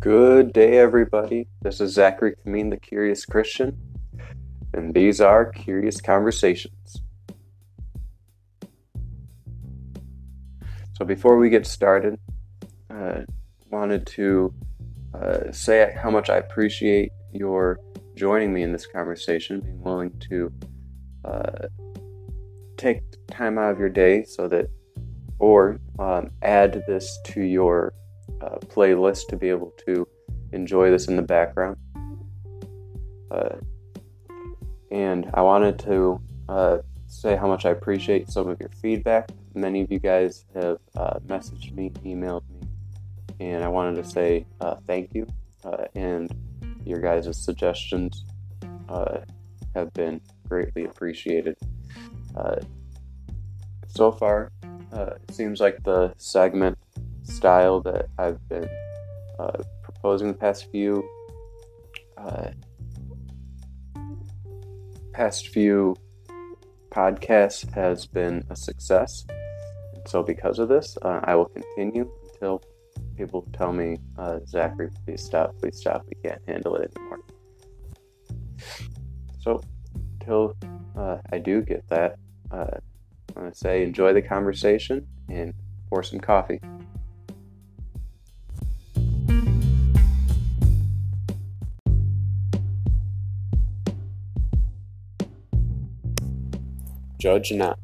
Good day, everybody. This is Zachary Kameen, the Curious Christian, and these are Curious Conversations. So, before we get started, uh, wanted to uh, say how much I appreciate your joining me in this conversation, being willing to uh, take time out of your day so that, or um, add this to your uh, playlist to be able to enjoy this in the background. Uh, and I wanted to uh, say how much I appreciate some of your feedback. Many of you guys have uh, messaged me, emailed me, and I wanted to say uh, thank you. Uh, and your guys' suggestions have been greatly appreciated. so far, it seems like the segment style that I've been uh, proposing the past few uh, past few podcasts has been a success. And so, because of this, uh, I will continue until people tell me, uh, Zachary, please stop, please stop, we can't handle it anymore. So, until uh, I do get that, uh, I'm going to say enjoy the conversation and pour some coffee. Judge not,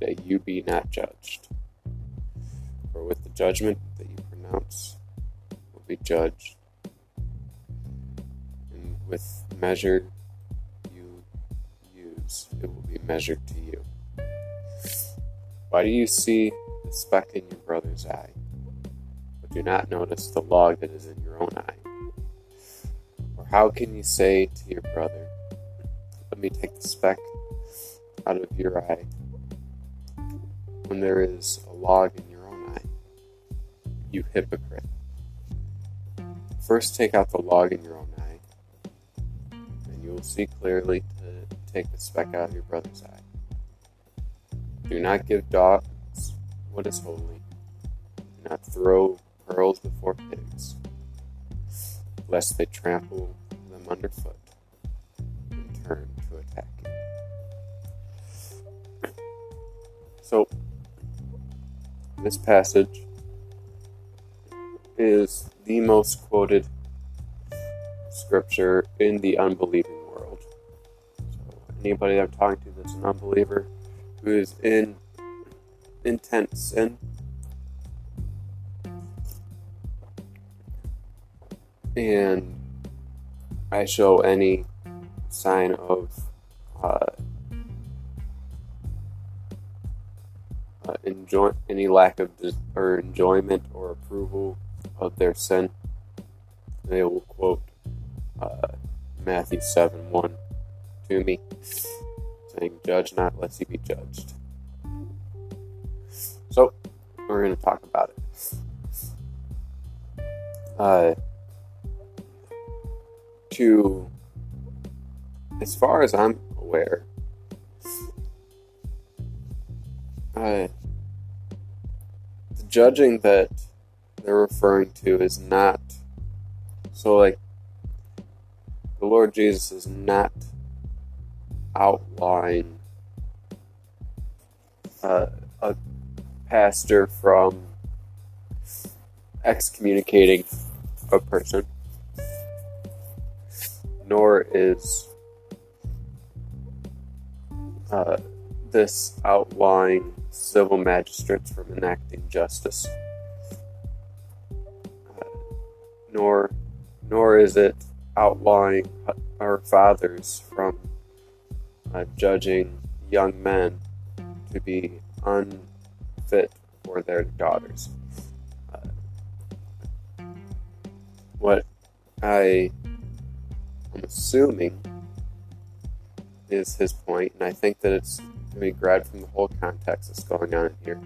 that you be not judged. For with the judgment that you pronounce will be judged, and with measure you use, it will be measured to you. Why do you see the speck in your brother's eye, but do not notice the log that is in your own eye? Or how can you say to your brother, Let me take the speck out of your eye when there is a log in your own eye. You hypocrite. First take out the log in your own eye, and you will see clearly to take the speck out of your brother's eye. Do not give dogs what is holy. Do not throw pearls before pigs, lest they trample them underfoot So, this passage is the most quoted scripture in the unbelieving world. So, anybody I'm talking to that's an unbeliever who is in intense sin, and I show any sign of enjoy any lack of or enjoyment or approval of their sin, they will quote uh, Matthew seven one to me, saying, "Judge not, lest you be judged." So we're going to talk about it. Uh, to as far as I'm aware, uh, judging that they're referring to is not so like the Lord Jesus is not outlawing uh, a pastor from excommunicating a person, nor is uh, this outlawing civil magistrates from enacting justice. Uh, nor, nor is it outlawing our fathers from uh, judging young men to be unfit for their daughters. Uh, what I am assuming is his point, and I think that it's to be grabbed from the whole context that's going on here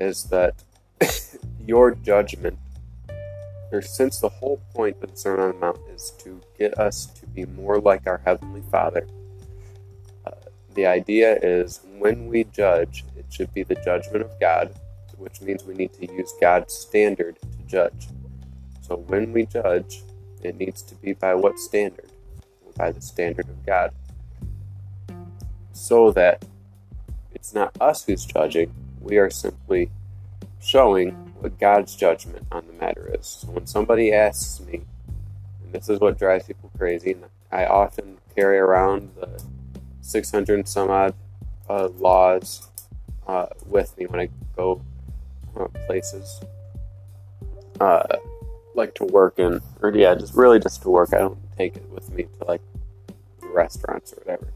is that your judgment, or since the whole point of the Sermon on the Mount is to get us to be more like our Heavenly Father, uh, the idea is when we judge, it should be the judgment of God, which means we need to use God's standard to judge. So when we judge, it needs to be by what standard? By the standard of God. So that it's not us who's judging, we are simply showing what God's judgment on the matter is. So when somebody asks me, and this is what drives people crazy, and I often carry around the 600 and some odd uh, laws uh, with me when I go uh, places, uh, like to work in, or yeah, just really just to work. I don't take it with me to like restaurants or whatever,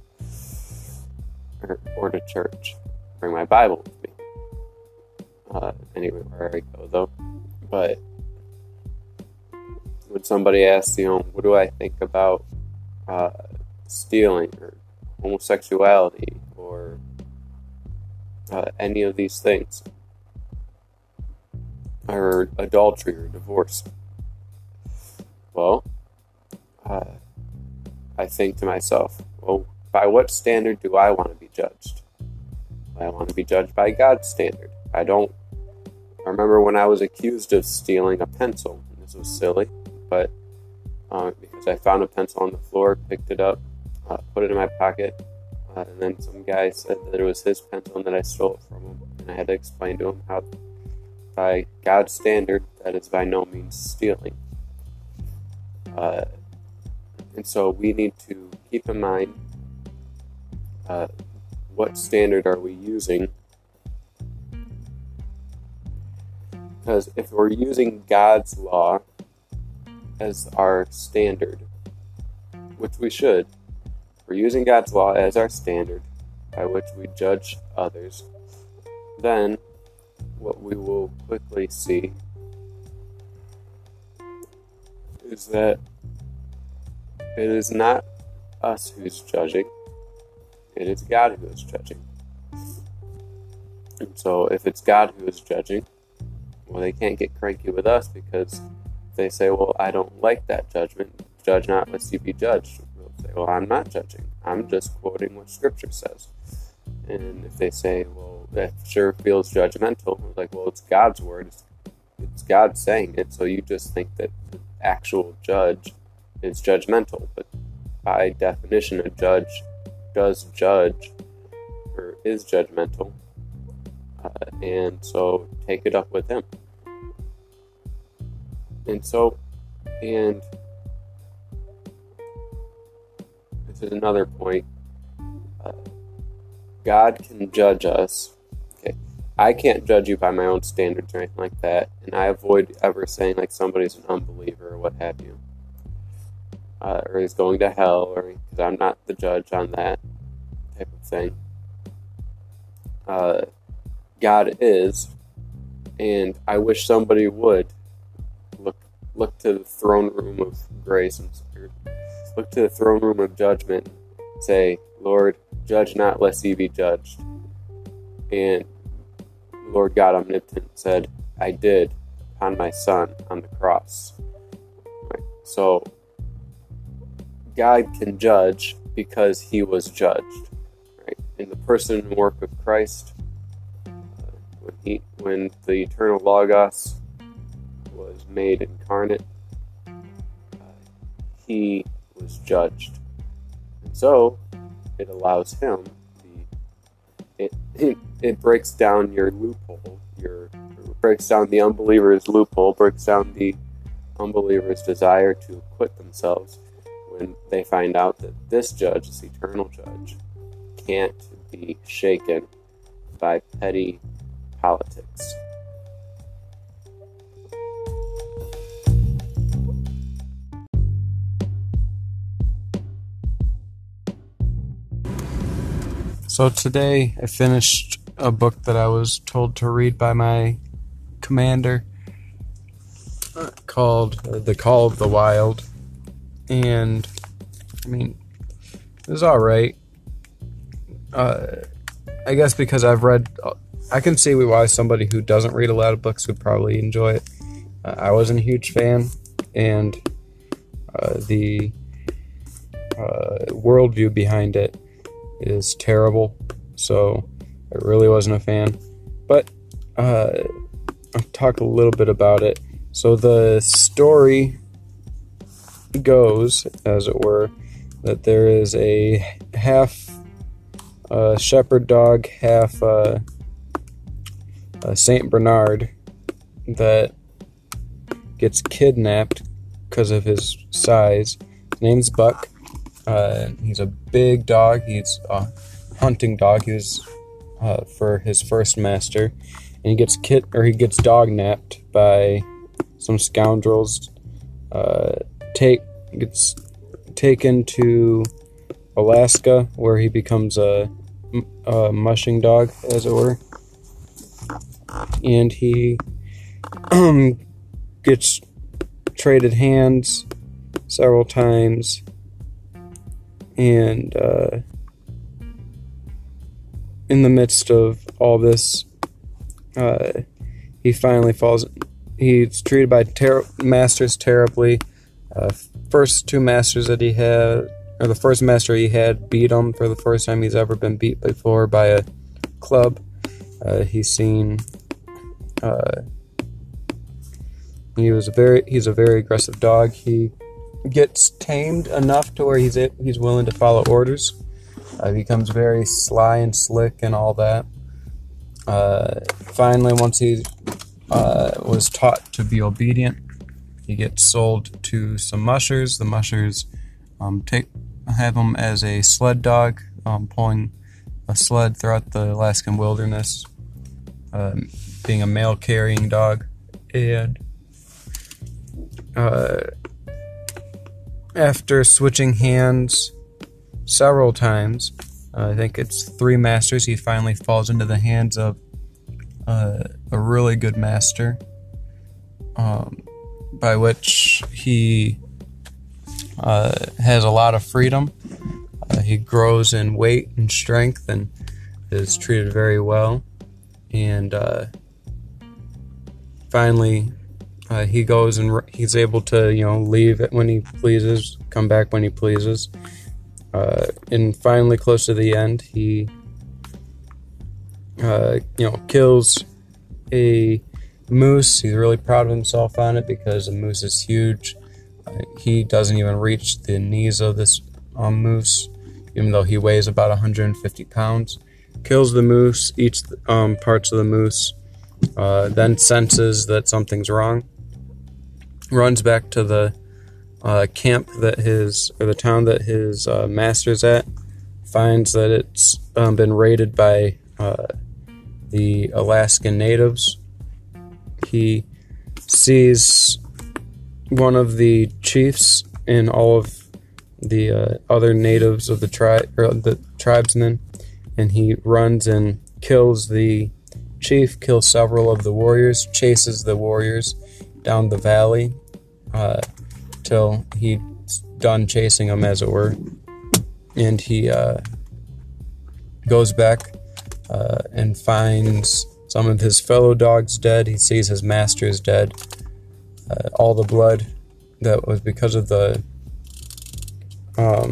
or, to church. Bring my Bible with me uh, anywhere I go, though. But when somebody asks, you know, what do I think about uh, stealing or homosexuality or uh, any of these things, or adultery or divorce, well, uh, I think to myself, well, by what standard do I want to be judged? I want to be judged by God's standard. I don't I remember when I was accused of stealing a pencil. This was silly, but uh, because I found a pencil on the floor, picked it up, uh, put it in my pocket, uh, and then some guy said that it was his pencil and that I stole it from him. And I had to explain to him how, by God's standard, that is by no means stealing. Uh, and so we need to keep in mind uh, what standard are we using? Because if we're using God's law as our standard, which we should, we're using God's law as our standard by which we judge others, then what we will quickly see is that it is not us who's judging, it is God who is judging. And so, if it's God who is judging, well, they can't get cranky with us because they say, well, I don't like that judgment. Judge not lest you be judged. We'll say, well, I'm not judging. I'm just quoting what Scripture says. And if they say, well, that sure feels judgmental, like, well, it's God's word. It's, it's God saying it. So you just think that the actual judge is judgmental. But by definition, a judge does judge or is judgmental uh, and so take it up with him. And so, and this is another point. Uh, God can judge us. Okay, I can't judge you by my own standards or anything like that, and I avoid ever saying like somebody's an unbeliever or what have you, uh, or is going to hell, or because I'm not the judge on that type of thing. Uh, God is, and I wish somebody would look look to the throne room of grace and spirit, look to the throne room of judgment, say, Lord, judge not lest ye be judged. And Lord God omnipotent said, I did upon my son on the cross. Right. So God can judge because he was judged. Right? In the person and work of Christ, when he when the eternal logos was made incarnate uh, he was judged and so it allows him the it, it, it breaks down your loophole your breaks down the unbeliever's loophole breaks down the unbeliever's desire to acquit themselves when they find out that this judge this eternal judge can't be shaken by petty politics. So today I finished a book that I was told to read by my commander called uh, The Call of the Wild. And I mean, it was alright. Uh, I guess because I've read I can see why somebody who doesn't read a lot of books would probably enjoy it. Uh, I wasn't a huge fan, and uh, the uh, worldview behind it is terrible. So I really wasn't a fan. But uh, I'll talk a little bit about it. So the story goes, as it were, that there is a half uh, shepherd dog, half uh, Saint Bernard that gets kidnapped because of his size. His name's Buck. Uh, he's a big dog. He's a hunting dog. He was uh, for his first master, and he gets kid or he gets dog napped by some scoundrels. Uh, take gets taken to Alaska, where he becomes a, a mushing dog, as it were, and he um, gets traded hands several times, and uh, in the midst of all this, uh, he finally falls. He's treated by ter- masters terribly. Uh, first two masters that he had, or the first master he had, beat him for the first time he's ever been beat before by a club. Uh, he's seen. Uh, he was a very he's a very aggressive dog. He gets tamed enough to where he's he's willing to follow orders. Uh, he becomes very sly and slick and all that. Uh, finally, once he uh, was taught to be obedient, he gets sold to some mushers. The mushers um, take have him as a sled dog, um, pulling a sled throughout the Alaskan wilderness, um, being a mail carrying dog, and uh, after switching hands several times, uh, I think it's three masters, he finally falls into the hands of uh, a really good master, um, by which he uh, has a lot of freedom. Uh, he grows in weight and strength and is treated very well. And uh, finally, uh, he goes and he's able to, you know, leave when he pleases, come back when he pleases. Uh, and finally, close to the end, he, uh, you know, kills a moose. He's really proud of himself on it because the moose is huge. Uh, he doesn't even reach the knees of this um, moose, even though he weighs about 150 pounds. Kills the moose, eats um, parts of the moose, uh, then senses that something's wrong runs back to the uh, camp that his or the town that his uh, master's at, finds that it's um, been raided by uh, the Alaskan natives. He sees one of the chiefs and all of the uh, other natives of the tribe or the tribesmen, and he runs and kills the chief, kills several of the warriors, chases the warriors down the valley uh, till he's done chasing them, as it were. And he uh, goes back uh, and finds some of his fellow dogs dead. He sees his master is dead. Uh, all the blood that was because of the um,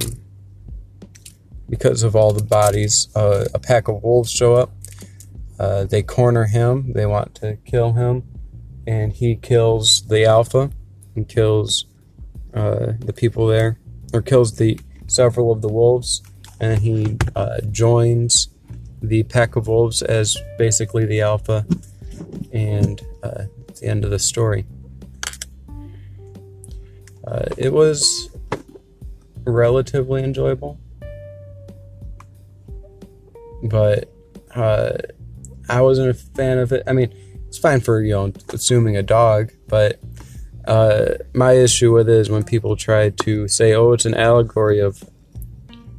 because of all the bodies. Uh, a pack of wolves show up. Uh, they corner him. They want to kill him, and he kills the alpha and kills uh, the people there, or kills the several of the wolves, and he uh, joins the pack of wolves as basically the alpha, and uh, the end of the story. Uh, it was relatively enjoyable, but uh, I wasn't a fan of it. I mean, it's fine for you know assuming a dog, but uh, my issue with it is when people try to say, "Oh, it's an allegory of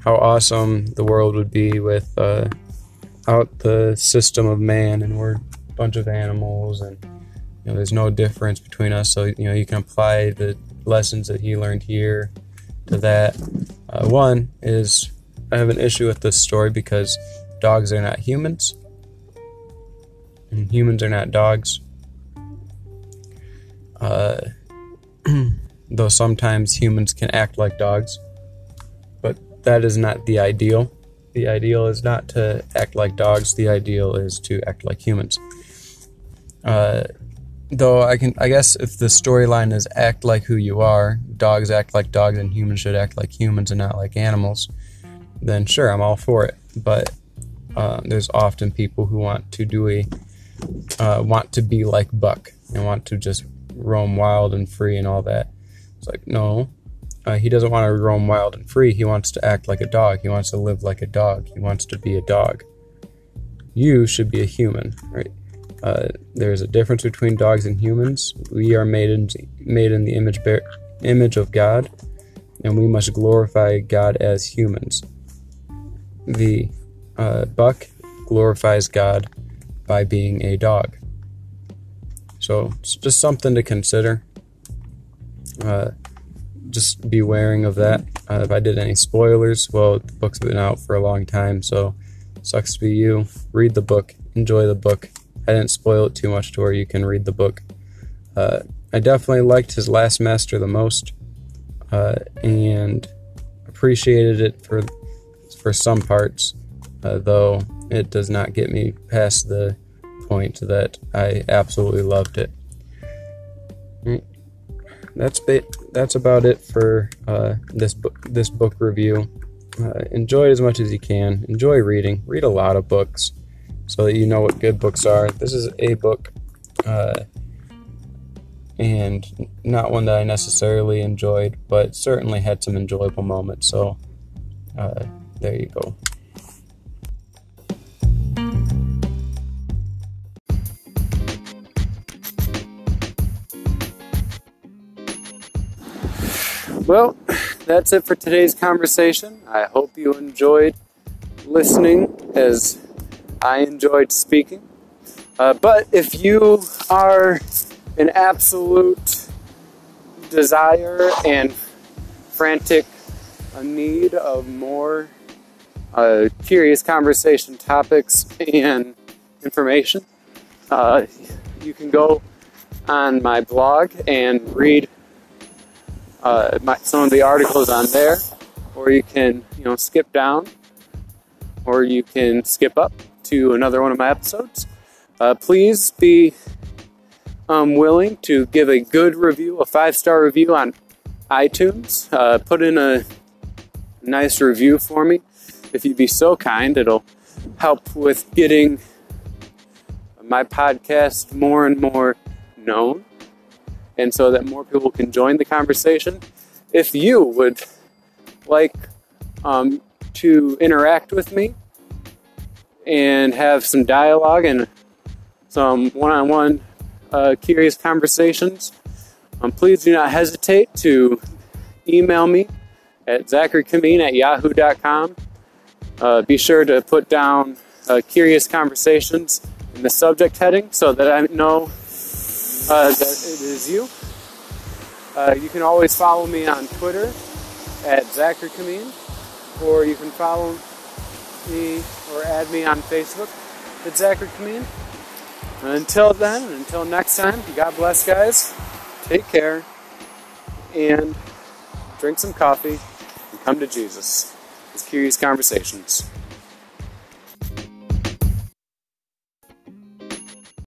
how awesome the world would be with uh, out the system of man, and we're a bunch of animals, and you know, there's no difference between us. So you know, you can apply the lessons that he learned here to that. Uh, one is I have an issue with this story because dogs are not humans, and humans are not dogs. Uh, though sometimes humans can act like dogs, but that is not the ideal. The ideal is not to act like dogs, the ideal is to act like humans. Uh, though I can, I guess if the storyline is act like who you are, dogs act like dogs, and humans should act like humans and not like animals, then sure, I'm all for it. But uh, there's often people who want to do a uh, want to be like Buck and want to just roam wild and free and all that. It's like no, uh, he doesn't want to roam wild and free. He wants to act like a dog. He wants to live like a dog. He wants to be a dog. You should be a human, right? Uh, there's a difference between dogs and humans. We are made in made in the image bear, image of God, and we must glorify God as humans. The uh, buck glorifies God by being a dog. So it's just something to consider. Uh, just be waring of that. Uh, if I did any spoilers, well, the book's been out for a long time, so sucks to be you. Read the book, enjoy the book. I didn't spoil it too much to where you can read the book. Uh, I definitely liked his last master the most, uh, and appreciated it for for some parts, uh, though it does not get me past the point that I absolutely loved it. That's bit. That's about it for uh, this book. This book review. Uh, enjoy it as much as you can. Enjoy reading. Read a lot of books so that you know what good books are. This is a book, uh, and not one that I necessarily enjoyed, but certainly had some enjoyable moments. So uh, there you go. Well, that's it for today's conversation. I hope you enjoyed listening as I enjoyed speaking. Uh, but if you are an absolute desire and frantic need of more uh, curious conversation topics and information, uh, you can go on my blog and read uh, my, some of the articles on there, or you can you know skip down, or you can skip up to another one of my episodes. Uh, please be um, willing to give a good review, a five star review on iTunes. Uh, put in a nice review for me if you'd be so kind. It'll help with getting my podcast more and more known and so that more people can join the conversation. If you would like um, to interact with me and have some dialogue and some one on one curious conversations, um, please do not hesitate to email me at zacharykameen at yahoo.com. Uh, be sure to put down uh, curious conversations in the subject heading so that I know uh, that you. Uh, you can always follow me on Twitter at Zachary Kameen, or you can follow me or add me on Facebook at Zachary Kameen. Until then, until next time, God bless, guys. Take care and drink some coffee and come to Jesus. It's Curious Conversations.